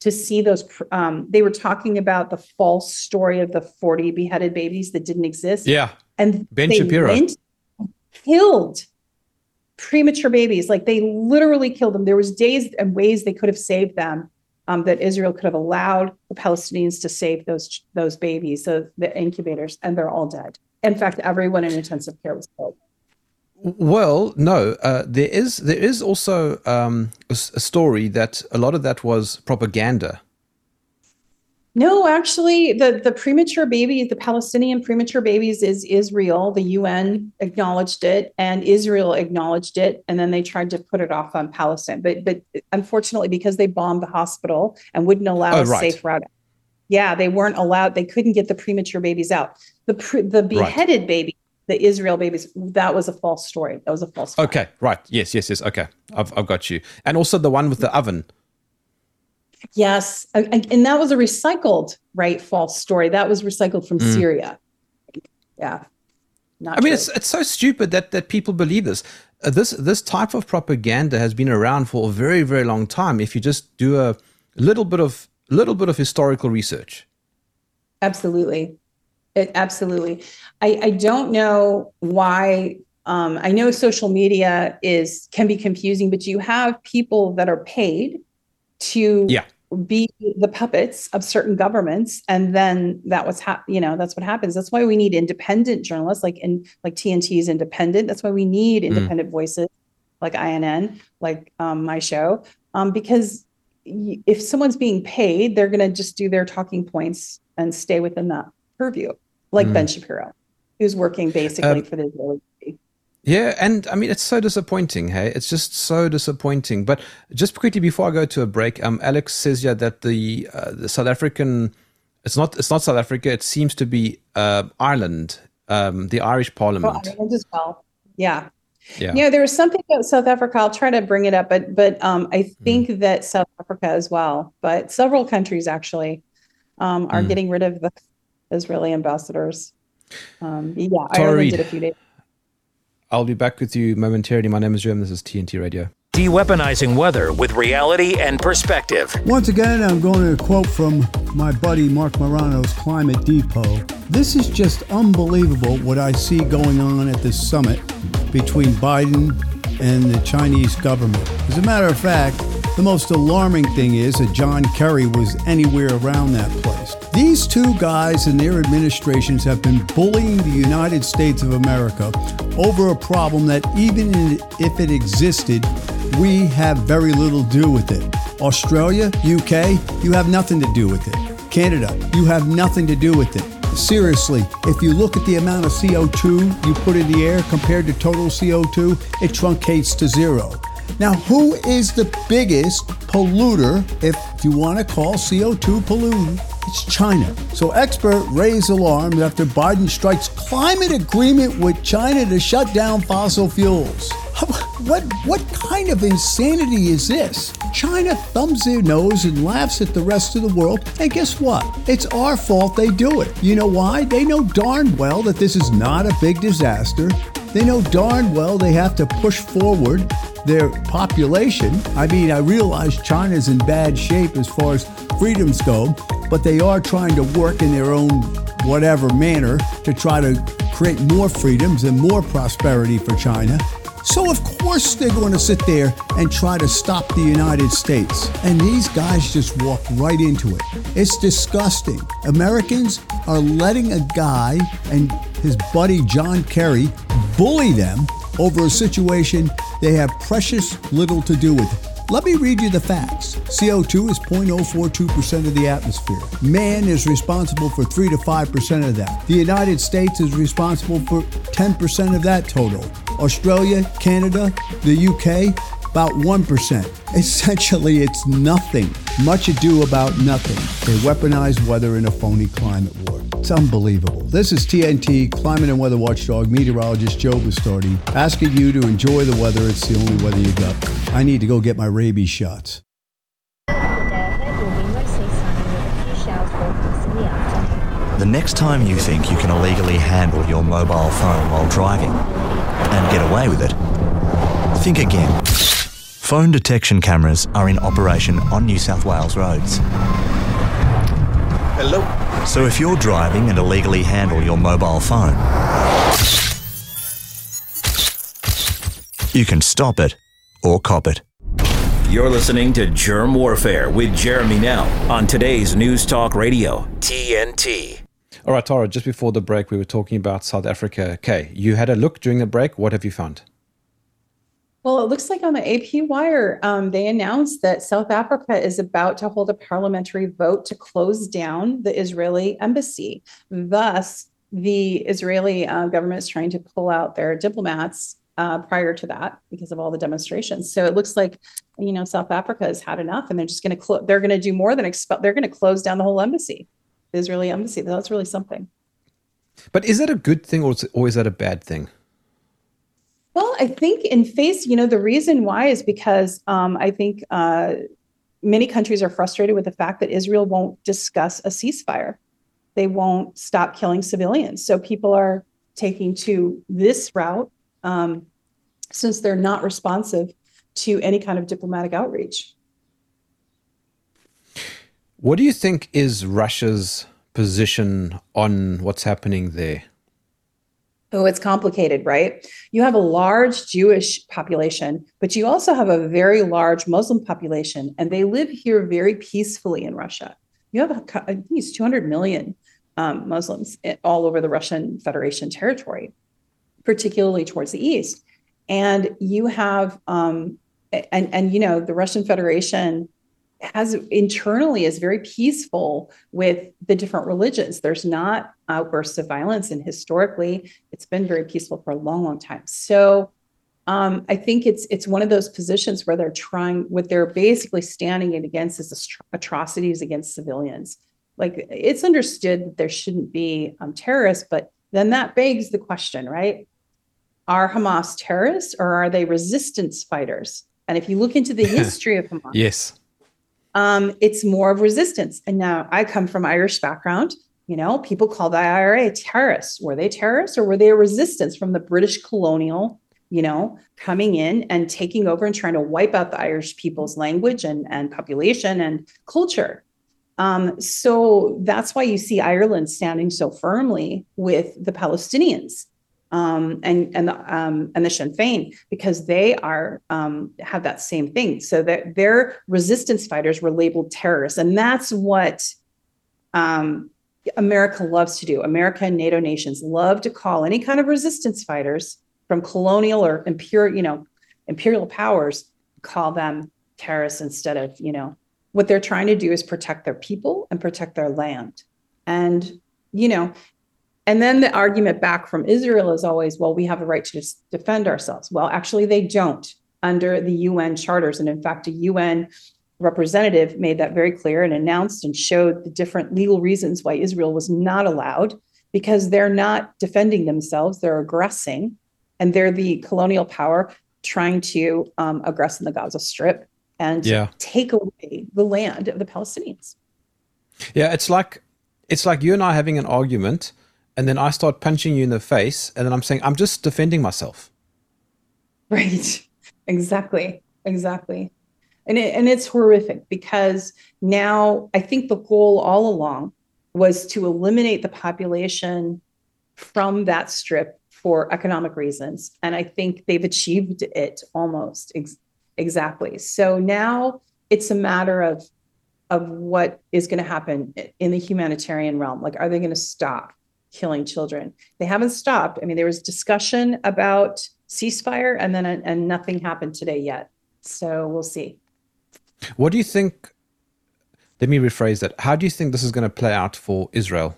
Speaker 5: to see those. Um, they were talking about the false story of the 40 beheaded babies that didn't exist.
Speaker 2: Yeah.
Speaker 5: And
Speaker 2: Ben Shapiro
Speaker 5: killed premature babies. Like they literally killed them. There was days and ways they could have saved them. Um, that Israel could have allowed the Palestinians to save those those babies, the, the incubators, and they're all dead. In fact, everyone in intensive care was killed.
Speaker 2: Well, no, uh, there is there is also um, a, a, story that a lot of that was propaganda.
Speaker 5: No, actually, the the premature babies, the Palestinian premature babies, is Israel. The UN acknowledged it, and Israel acknowledged it, and then they tried to put it off on Palestine. But but unfortunately, because they bombed the hospital and wouldn't allow oh, a right. safe route yeah, they weren't allowed. They couldn't get the premature babies out. The pre, the beheaded right. baby, the Israel babies, that was a false story. That was a false.
Speaker 2: Story. Okay, right. Yes, yes, yes. Okay, I've I've got you. And also the one with the oven.
Speaker 5: Yes, and, that was a recycled right false story. That was recycled from mm. Syria. Yeah.
Speaker 2: Not I mean, it's it's so stupid that that people believe this. uh, this this type of propaganda has been around for a very very long time. If you just do a little bit of little bit of historical research.
Speaker 5: Absolutely, it, absolutely. I, I don't know why. Um, I know social media is can be confusing, but you have people that are paid to
Speaker 2: yeah
Speaker 5: be the puppets of certain governments and then that was hap- you know that's what happens that's why we need independent journalists like in like tnt is independent that's why we need mm. independent mm. voices like inn like um, my show um, because if someone's being paid they're going to just do their talking points and stay within that purview like mm. ben shapiro who's working basically um, for the israeli
Speaker 2: yeah, and I mean it's so disappointing. Hey, it's just so disappointing. But just quickly before I go to a break, um, Alex says yeah that the uh, the South African, it's not it's not South Africa. It seems to be uh, Ireland, um, the Irish Parliament.
Speaker 5: Oh, Ireland as well. Yeah. Yeah. You know, there was something about South Africa. I'll try to bring it up, but but um, I hmm. think mm. that South Africa as well, but several countries actually um, are mm. getting rid of the Israeli ambassadors. Um, yeah, Ireland did a few days.
Speaker 2: I'll be back with you momentarily. My name is Jerm. This is TNT Radio.
Speaker 1: De-weaponizing weather with reality and perspective.
Speaker 9: Once again, I'm going to quote from my buddy Marc Morano's Climate Depot. This is just unbelievable what I see going on at this summit between Biden and the Chinese government. As a matter of fact, the most alarming thing is that John Kerry was anywhere around that place. These two guys and their administrations have been bullying the United States of America over a problem that, even if it existed, we have very little to do with it. Australia, UK, you have nothing to do with it. Canada, you have nothing to do with it. Seriously, if you look at the amount of CO2 you put in the air compared to total CO2, it truncates to zero. Now, who is the biggest polluter, if you want to call CO2 pollutant? It's China. So experts raise alarms after Biden strikes climate agreement with China to shut down fossil fuels. [LAUGHS] What, what kind of insanity is this? China thumbs their nose and laughs at the rest of the world, and guess what? It's our fault they do it. You know why? They know darn well that this is not a big disaster. They know darn well they have to push forward their population. I mean, I realize China's in bad shape as far as freedoms go, but they are trying to work in their own whatever manner to try to create more freedoms and more prosperity for China. So, of course, they're going to sit there and try to stop the United States. And these guys just walk right into it. It's disgusting. Americans are letting a guy and his buddy John Kerry bully them over a situation they have precious little to do with. Let me read you the facts. CO2 is 0.042% of the atmosphere. Man is responsible for 3 to 5% of that. The United States is responsible for 10% of that total. Australia, Canada, the UK, about 1%. Essentially, it's nothing. Much ado about nothing. They weaponize weather in a phony climate war. It's unbelievable. This is TNT Climate and Weather Watchdog meteorologist Joe Bastardi asking you to enjoy the weather. It's the only weather you got. I need to go get my rabies shots.
Speaker 10: The next time you think you can illegally handle your mobile phone while driving and get away with it, think again. Phone detection cameras are in operation on New South Wales roads.
Speaker 11: Hello.
Speaker 10: So if you're driving and illegally handle your mobile phone, you can stop it or cop it.
Speaker 1: You're listening to Jerm Warfare with Jeremy Nell on today's News Talk Radio, TNT.
Speaker 2: All right, Tara, just before the break, we were talking about South Africa. Okay, you had a look during the break. What have you found?
Speaker 5: Well, it looks like on the AP wire, um, they announced that South Africa is about to hold a parliamentary vote to close down the Israeli embassy. Thus, the Israeli uh, government is trying to pull out their diplomats uh, prior to that because of all the demonstrations. So it looks like you know South Africa has had enough, and they're just going to clo- they're going to do more than expel. They're going to close down the whole embassy, the Israeli embassy. That's really something.
Speaker 2: But is that a good thing, or is, or is that a bad thing?
Speaker 5: Well, I think in face, you know, the reason why is because um, I think uh, many countries are frustrated with the fact that Israel won't discuss a ceasefire. They won't stop killing civilians. So people are taking to this route. Um, since they're not responsive to any kind of diplomatic outreach.
Speaker 2: What do you think is Russia's position on what's happening there?
Speaker 5: Oh, it's complicated, right? You have a large Jewish population, but you also have a very large Muslim population, and they live here very peacefully in Russia. You have, think it's 200 million um, Muslims all over the Russian Federation territory, particularly towards the east. And you have, um, and and you know, the Russian Federation has internally is very peaceful with the different religions. There's not outbursts of violence, and historically, it's been very peaceful for a long, long time. So, um, I think it's it's one of those positions where they're trying what they're basically standing it against is atrocities against civilians. Like it's understood that there shouldn't be um, terrorists, but then that begs the question, right? Are Hamas terrorists or are they resistance fighters? And if you look into the [LAUGHS] history of Hamas,
Speaker 2: yes
Speaker 5: um, it's more of resistance. And now I come from Irish background. You know, people call the IRA terrorists. Were they terrorists or were they a resistance from the British colonial, you know, coming in and taking over and trying to wipe out the Irish people's language and, and population and culture? Um, so that's why you see Ireland standing so firmly with the Palestinians um, and and the um, and the Sinn Féin because they are um, have that same thing. So that their resistance fighters were labeled terrorists, and that's what um, America loves to do. America and NATO nations love to call any kind of resistance fighters from colonial or imperial, you know, imperial powers, call them terrorists instead of you know what they're trying to do is protect their people and protect their land. And you know, and then the argument back from Israel is always, well, we have a right to defend ourselves. Well, actually, they don't under the UN charters. And in fact, a UN representative made that very clear and announced and showed the different legal reasons why Israel was not allowed because they're not defending themselves, they're aggressing, and they're the colonial power trying to um, aggress in the Gaza Strip and yeah. take away the land of the Palestinians.
Speaker 2: Yeah, it's like it's like you and I having an argument and then I start punching you in the face, and then I'm saying, I'm just defending myself. [LAUGHS]
Speaker 5: Right. Exactly. Exactly. And it, and it's horrific because now I think the goal all along was to eliminate the population from that strip for economic reasons. And I think they've achieved it almost ex- exactly. So now it's a matter of of what is going to happen in the humanitarian realm. Like, are they going to stop? Killing children. They haven't stopped. I mean, there was discussion about ceasefire, and then and nothing happened today yet. So we'll see.
Speaker 2: What do you think? Let me rephrase that. How do you think this is going to play out for Israel?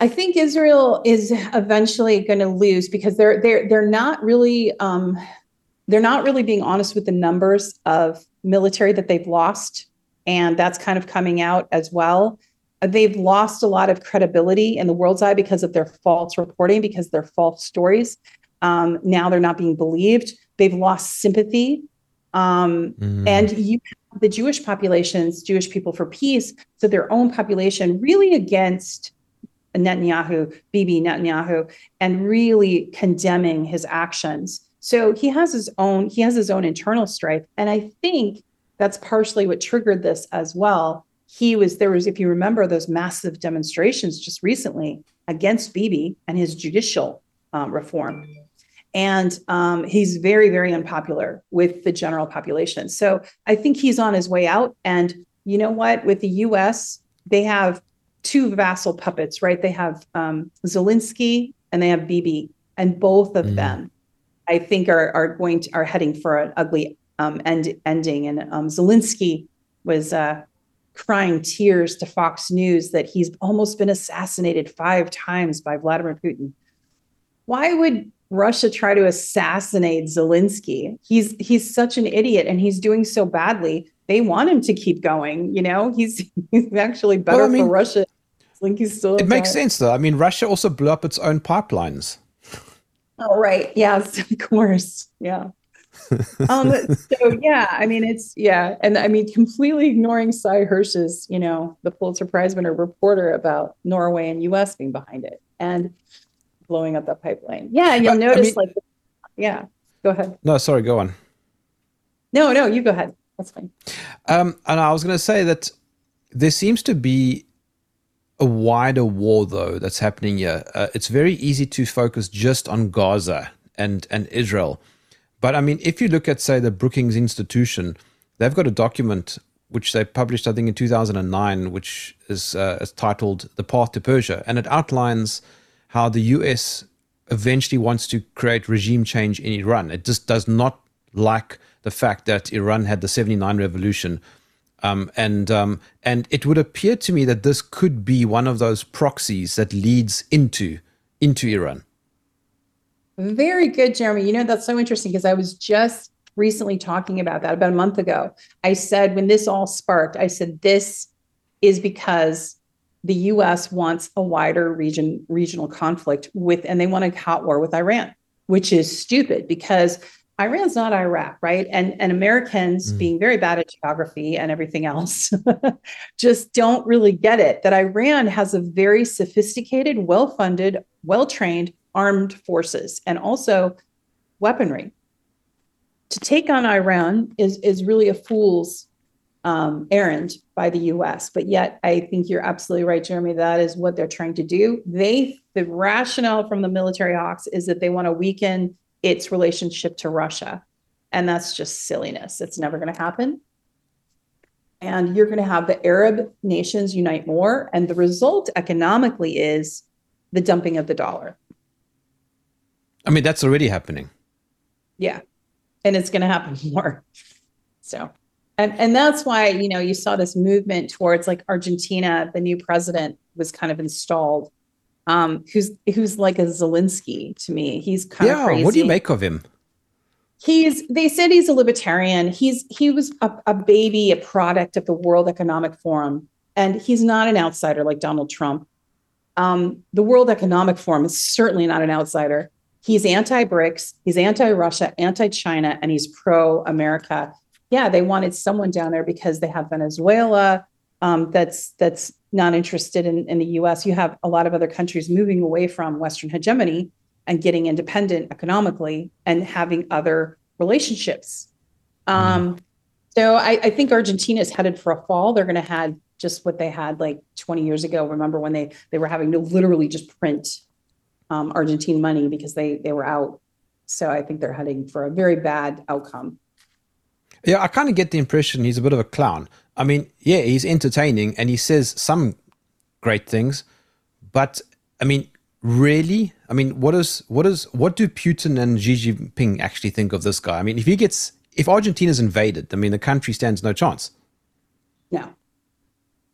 Speaker 5: I think Israel is eventually going to lose because they're they're they're not really um, they're not really being honest with the numbers of military that they've lost, and that's kind of coming out as well they've lost a lot of credibility in the world's eye because of their false reporting, because they're false stories. Um, now they're not being believed. They've lost sympathy. Um, mm. And you have the Jewish populations, Jewish people for peace, so their own population really against Netanyahu, Bibi Netanyahu, and really condemning his actions. So he has his own, he has his own internal strife. And I think that's partially what triggered this as well he was there was if you remember those massive demonstrations just recently against Bibi and his judicial um, reform. And um, he's very very unpopular with the general population. So i think he's on his way out. And you know what? With the us they have two vassal puppets right? They have um, zelensky and they have Bibi. And both of mm. them i think are, are going to are heading for an ugly um, end, ending. And um, zelensky was uh, crying tears to Fox News that he's almost been assassinated five times by Vladimir Putin. Why would Russia try to assassinate Zelensky? He's he's such an idiot and he's doing so badly. They want him to keep going. You know, he's he's actually better well, I mean, for Russia. Zelensky's still.
Speaker 2: It makes sense though. I mean, Russia also blew up its own pipelines.
Speaker 5: Oh right, yes, of course, yeah um, so yeah, I mean, it's yeah, and I mean, completely ignoring Sy Hersh's, you know, the Pulitzer Prize winner reporter about Norway and U.S. being behind it and blowing up that pipeline. Yeah, you'll notice I mean, like Yeah. Go ahead.
Speaker 2: No, sorry, go on.
Speaker 5: No, no, you go ahead. That's fine.
Speaker 2: Um, and I was going to say that there seems to be a wider war, though, that's happening here. Uh, it's very easy to focus just on Gaza and, and Israel. But I mean, if you look at, say, the Brookings Institution, they've got a document which they published, I think, in 2009, which is, uh, is titled The Path to Persia. And it outlines how the US eventually wants to create regime change in Iran. It just does not like the fact that Iran had the 79 revolution. Um, and um, and it would appear to me that this could be one of those proxies that leads into into Iran.
Speaker 5: Very good, Jeremy. You know that's so interesting because I was just recently talking about that about a month ago. I said when this all sparked, I said this is because the US wants a wider region regional conflict with and they want a hot war with Iran, which is stupid because Iran's not Iraq, right? And and Americans mm. being very bad at geography and everything else [LAUGHS] just don't really get it that Iran has a very sophisticated, well-funded, well-trained armed forces and also weaponry. To take on Iran is is really a fool's um, errand by the U.S. But yet, I think you're absolutely right, Jeremy. That is what they're trying to do. They the rationale from the military hawks is that they want to weaken its relationship to Russia, and that's just silliness. It's never going to happen. And you're going to have the Arab nations unite more, and the result economically is the dumping of the dollar.
Speaker 2: I mean, that's already happening.
Speaker 5: Yeah, and it's going to happen [LAUGHS] more. So and and that's why you know you saw this movement towards like Argentina. The new president was kind of installed, um, who's who's like a Zelensky to me. He's kind
Speaker 2: yeah,
Speaker 5: of crazy.
Speaker 2: What do you make of him?
Speaker 5: He's. They said he's a libertarian. He's he was a, a baby, a product of the World Economic Forum, and he's not an outsider like Donald Trump. Um, the World Economic Forum is certainly not an outsider. He's anti-BRICS, he's anti-Russia, anti-China, and he's pro-America yeah, they wanted someone down there because they have Venezuela um, that's that's not interested in, in the U.S. You have a lot of other countries moving away from Western hegemony and getting independent economically and having other relationships. Um, so I, I think Argentina is headed for a fall. They're going to have just what they had like 20 years ago. Remember when they they were having to literally just print um, Argentine money because they they were out. So I think they're heading for a very bad outcome.
Speaker 2: Yeah, I kind of get the impression he's a bit of a clown. I mean, yeah, he's entertaining and he says some great things, but I mean, really? I mean, what is what is what do Putin and Xi Jinping actually think of this guy? I mean, if he gets if Argentina's invaded, I mean, the country stands no chance.
Speaker 5: No,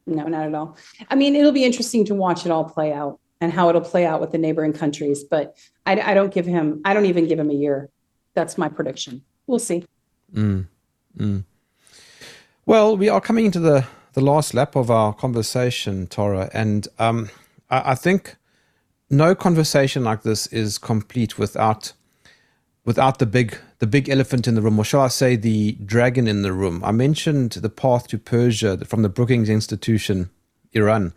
Speaker 5: no, not at all. I mean, it'll be interesting to watch it all play out and how it'll play out with the neighboring countries. But I, I don't give him. I don't even give him a year. That's my prediction. We'll see.
Speaker 2: Mm. Mm. Well, we are coming into the, the last lap of our conversation, Tara, and um, I, I, think no conversation like this is complete without without the big the big elephant in the room, or shall I say, the dragon in the room. I mentioned the path to Persia from the Brookings Institution, Iran,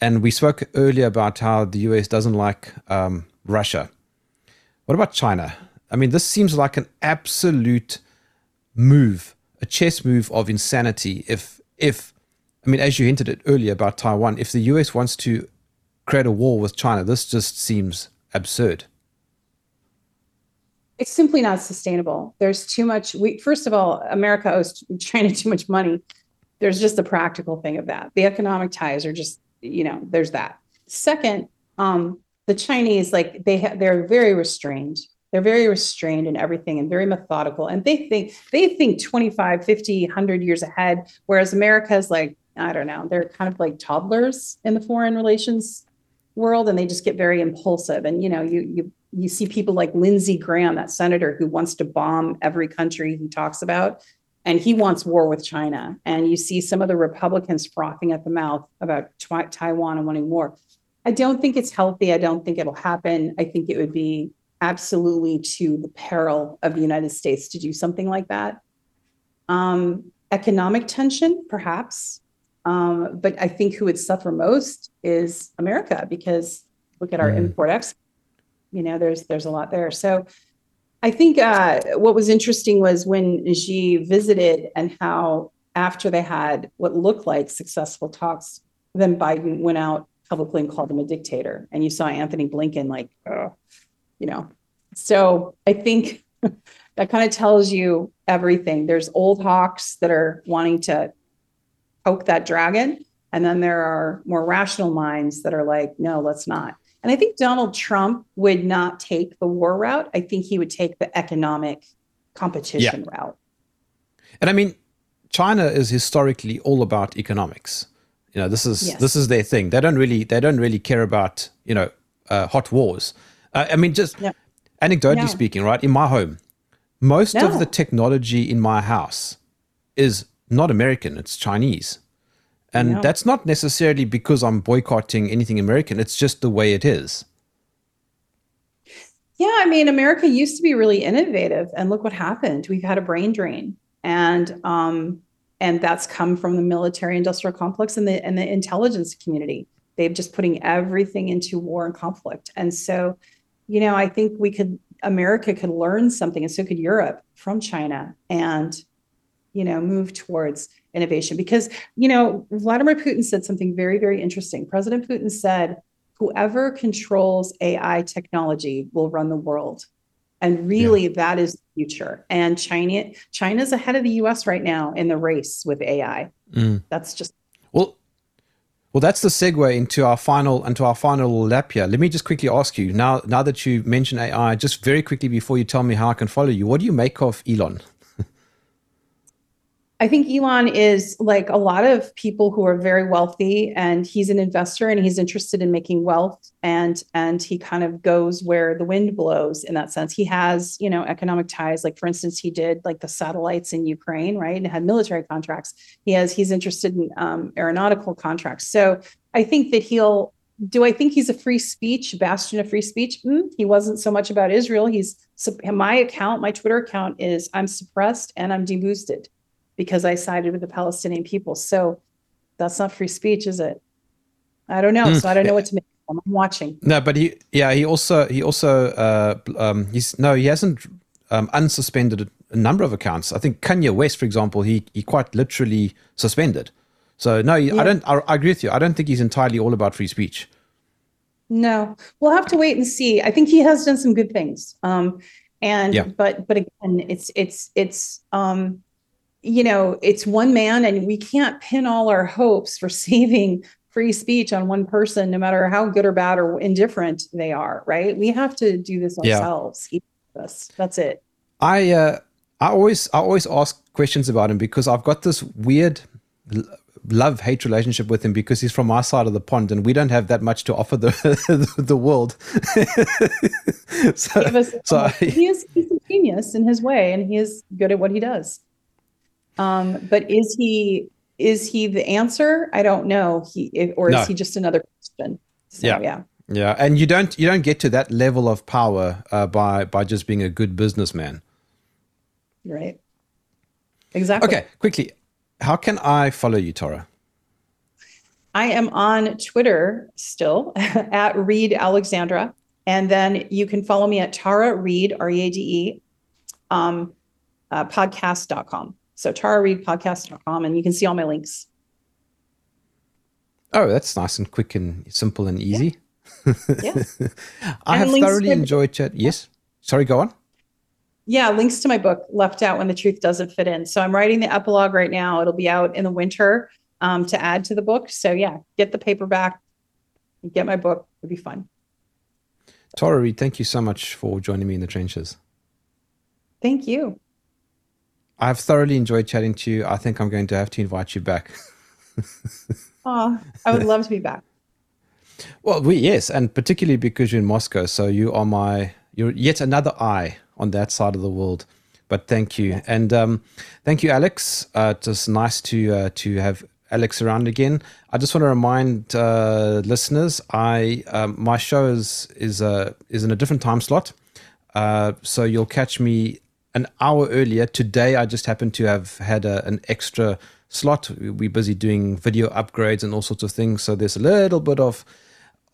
Speaker 2: and we spoke earlier about how the US doesn't like um, Russia. What about China? I mean, this seems like an absolute move, a chess move of insanity. If if I mean, as you hinted at earlier about Taiwan, if the US wants to create a war with China, this just seems absurd.
Speaker 5: It's simply not sustainable. There's too much. We first of all, America owes China [LAUGHS] too much money. There's just the practical thing of that. The economic ties are just, you know, there's that. Second, um, the Chinese, like they ha- they're very restrained. They're very restrained in everything and very methodical. And they think they think 25 50 100 years ahead whereas america's like i don't know they're kind of like toddlers in the foreign relations world and they just get very impulsive. And you know you you you see people like lindsey graham that senator who wants to bomb every country he talks about and he wants war with china and you see some of the republicans frothing at the mouth about taiwan and wanting war i don't think it's healthy i don't think it'll happen i think it would be absolutely to the peril of the United States to do something like that. Um, economic tension, perhaps. Um, but I think who would suffer most is America because look at our mm. import export. You know, there's there's a lot there. So I think uh, what was interesting was when Xi visited and how after they had what looked like successful talks, then Biden went out publicly and called him a dictator. And you saw Antony Blinken like, uh, you know. So I think [LAUGHS] that kind of tells you everything. There's old hawks that are wanting to poke that dragon. And then there are more rational minds that are like, no, let's not. And I think Donald Trump would not take the war route. I think he would take the economic competition yeah. route.
Speaker 2: And I mean, China is historically all about economics. You know, this is yes. this is their thing. They don't really they don't really care about you know uh, hot wars. Uh, I mean, just yeah. anecdotally no. speaking, right? In my home, most no. of the technology in my house is not American; it's Chinese, and no. that's not necessarily because I'm boycotting anything American. It's just the way it is.
Speaker 5: Yeah, I mean, America used to be really innovative, and look what happened. We've had a brain drain, and um, and that's come from the military industrial complex and the and the intelligence community they've just putting everything into war and conflict and so you know i think we could america could learn something and so could europe from china and you know move towards innovation. Because you know vladimir putin said something very very interesting. President putin said whoever controls ai technology will run the world. And really yeah. that is the future. And china china's ahead of the us right now in the race with ai mm. that's just
Speaker 2: well well that's the segue into our final into our final lap here. Let me just quickly ask you now now that you mentioned ai just very quickly before you tell me how i can follow you what do you make of elon
Speaker 5: I think Elon is like a lot of people who are very wealthy and he's an investor and he's interested in making wealth and and he kind of goes where the wind blows in that sense. He has, you know, economic ties like for instance he did like the satellites in Ukraine, right? And had military contracts. He has he's interested in um, aeronautical contracts. So I think that he'll do I think he's a free speech bastion of free speech? Mm, he wasn't so much about Israel. He's my account, my Twitter account is I'm suppressed and I'm deboosted because I sided with the Palestinian people. So that's not free speech, is it? I don't know. Mm. So I don't know what to make. I'm watching.
Speaker 2: No, but he, yeah, he also, he also, uh, um, he's no, he hasn't um, unsuspended a number of accounts. I think Kanye West, for example, he he quite literally suspended. So no, yeah. I don't. I, I agree with you. I don't think he's entirely all about free speech.
Speaker 5: No, we'll have to wait and see. I think he has done some good things. Um, and yeah. but but again, it's it's it's um you know, it's one man, and we can't pin all our hopes for [LAUGHS] saving free speech on one person, no matter how good or bad or indifferent they are. Right? We have to do this ourselves. Yeah. That's it.
Speaker 2: I uh, I always I always ask questions about him because I've got this weird love hate relationship with him because he's from our side of the pond and we don't have that much to offer the [LAUGHS] the world. [LAUGHS]
Speaker 5: so, so he is he's a genius in his way and he is good at what he does. Um, but is he is he the answer? I don't know. He or is no. he just another question? So,
Speaker 2: yeah.
Speaker 5: yeah.
Speaker 2: Yeah, and you don't you don't get to that level of power uh, by by just being a good businessman.
Speaker 5: Right. Exactly.
Speaker 2: Okay, quickly, how can I follow you, Tara?
Speaker 5: I am on Twitter still [LAUGHS] at Reade Alexandra, and then you can follow me at Tara Reade R E A D E um, uh, podcast.com. So tarareadepodcast.com, and you can see all my links.
Speaker 2: Oh, that's nice and quick and simple and easy. Yeah. yeah. [LAUGHS] I and have thoroughly enjoyed chat. Yes. Sorry, go on.
Speaker 5: Yeah, links to my book, Left Out When the Truth Doesn't Fit In. So I'm writing the epilogue right now. It'll be out in the winter um, to add to the book. So yeah, get the paperback, get my book. It'll be fun.
Speaker 2: Tara Reade, thank you so much for joining me in the trenches.
Speaker 5: Thank you.
Speaker 2: I've thoroughly enjoyed chatting to you. I think I'm going to have to invite you back. [LAUGHS]
Speaker 5: oh, I would love to be back.
Speaker 2: Well, we yes, and particularly because you're in Moscow, so you are my you're yet another eye on that side of the world. But thank you, and um, thank you, Alex. Uh, just nice to uh, to have Alex around again. I just want to remind uh, listeners, I um, my show is is uh, is in a different time slot, uh, so you'll catch me an hour earlier. Today, I just happened to have had a, an extra slot. We're busy doing video upgrades and all sorts of things, so there's a little bit of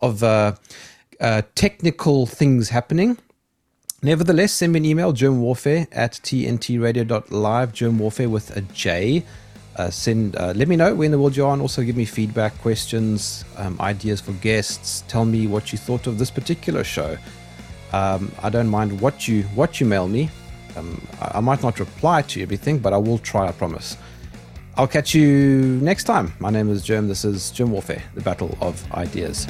Speaker 2: of uh, uh, technical things happening. Nevertheless, send me an email, jermwarfare at tntradio.live, germ warfare with a J. Uh, send, uh, let me know where in the world you are, and also give me feedback, questions, um, ideas for guests. Tell me what you thought of this particular show. Um, I don't mind what you what you mail me. Um, I, I might not reply to everything, but I will try. I promise. I'll catch you next time. My name is Jerm. This is Jerm Warfare, the battle of ideas.